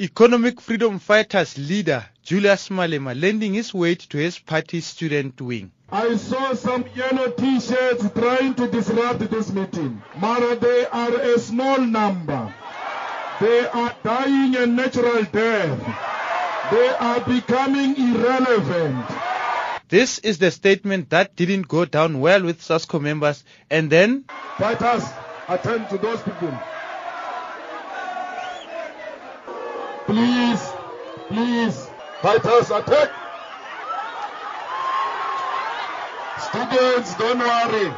Economic Freedom Fighters leader Julius Malema lending his weight to his party's student wing. I saw some yellow t-shirts trying to disrupt this meeting. Mara, they are a small number. They are dying a natural death. They are becoming irrelevant. This is the statement that didn't go down well with SASCO members and then Fighters, attend to those people. Please, please, fighters, attack. Students, don't worry.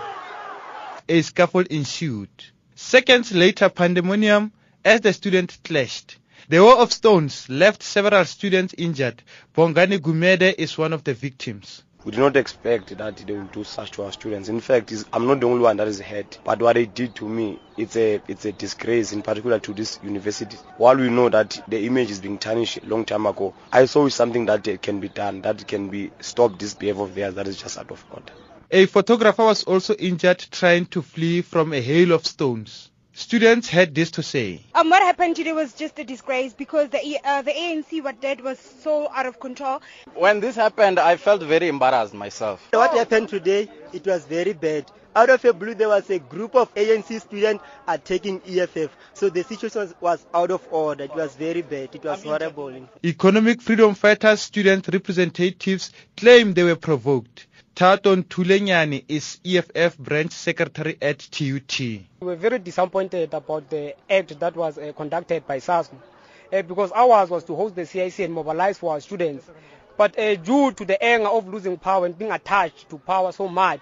a scuffle ensued. Seconds later, pandemonium as the students clashed. The war of stones left several students injured. Bongani Gumede is one of the victims. We did not expect that they will do such to our students. In fact, I'm not the only one that is hurt. But what they did to me, it's a it's a disgrace, in particular to this university. While we know that the image is being tarnished long time ago, I saw something that uh, can be done, that can be stopped. This behavior of theirs that is just out of order. A photographer was also injured trying to flee from a hail of stones. Students had this to say. Um, what happened today was just a disgrace because the E- uh, the ANC what did was so out of control. When this happened, I felt very embarrassed myself. What happened today, it was very bad. Out of a blue, there was a group of ANC students attacking EFF. So the situation was, was out of order. It was very bad. It was horrible. Economic Freedom Fighters student representatives claim they were provoked. Taton Tulenyani is EFF branch secretary at TUT. We were very disappointed about the act that was uh, conducted by SASCO uh, because ours was to host the CIC and mobilize for our students. But uh, due to the anger of losing power and being attached to power so much,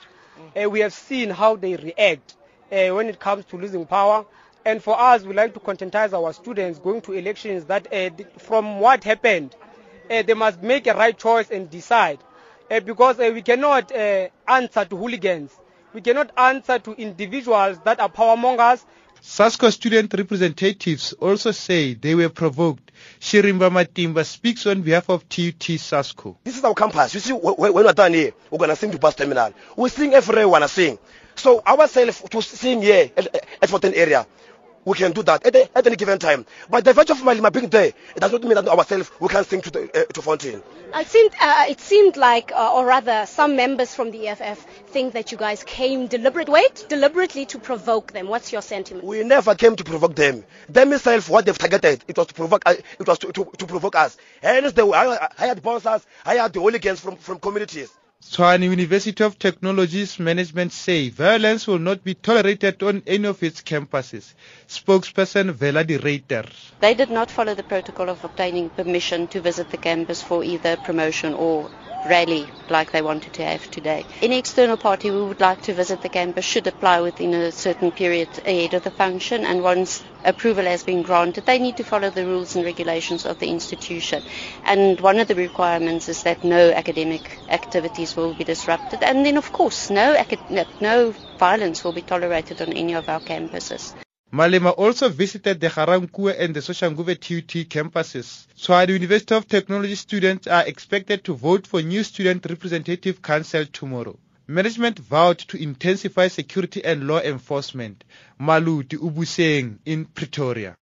uh, we have seen how they react uh, when it comes to losing power. And for us, we like to conscientize our students going to elections that uh, from what happened, they must make a right choice and decide. Uh, because uh, we cannot uh, answer to hooligans. We cannot answer to individuals that are power mongers. SASCO student representatives also say they were provoked. Shirimba Matimba speaks on behalf of TUT SASCO. This is our campus. You see, wh- wh- when we're done here, we're going to sing to bus terminal. We sing everywhere we want to sing. So ourselves to sing here at, at Fortin area, we can do that at, at any given time. But the virtue of Malema being there, it does not mean that ourselves we can sing to, the, uh, to Fontaine. It seemed, uh, it seemed like, uh, or rather, some members from the EFF think that you guys came deliberate, wait, deliberately to provoke them. What's your sentiment? We never came to provoke them. Them itself, what they've targeted, it was to provoke, uh, it was to, to, to provoke us. Hence, they hired hired bouncers, hired the hooligans from, from communities. Tshwane University of Technology's management say violence will not be tolerated on any of its campuses. Spokesperson Vela Reiter. They did not follow the protocol of obtaining permission to visit the campus for either promotion or rally like they wanted to have today. Any external party who would like to visit the campus should apply within a certain period ahead of the function and once approval has been granted they need to follow the rules and regulations of the institution and one of the requirements is that no academic activities will be disrupted and then of course no, no violence will be tolerated on any of our campuses. Malema also visited the Ga-Rankuwa and the Soshanguve TUT campuses. Tshwane University of Technology students are expected to vote for new student representative council tomorrow. Management vowed to intensify security and law enforcement. Maluti Obuseng in Pretoria.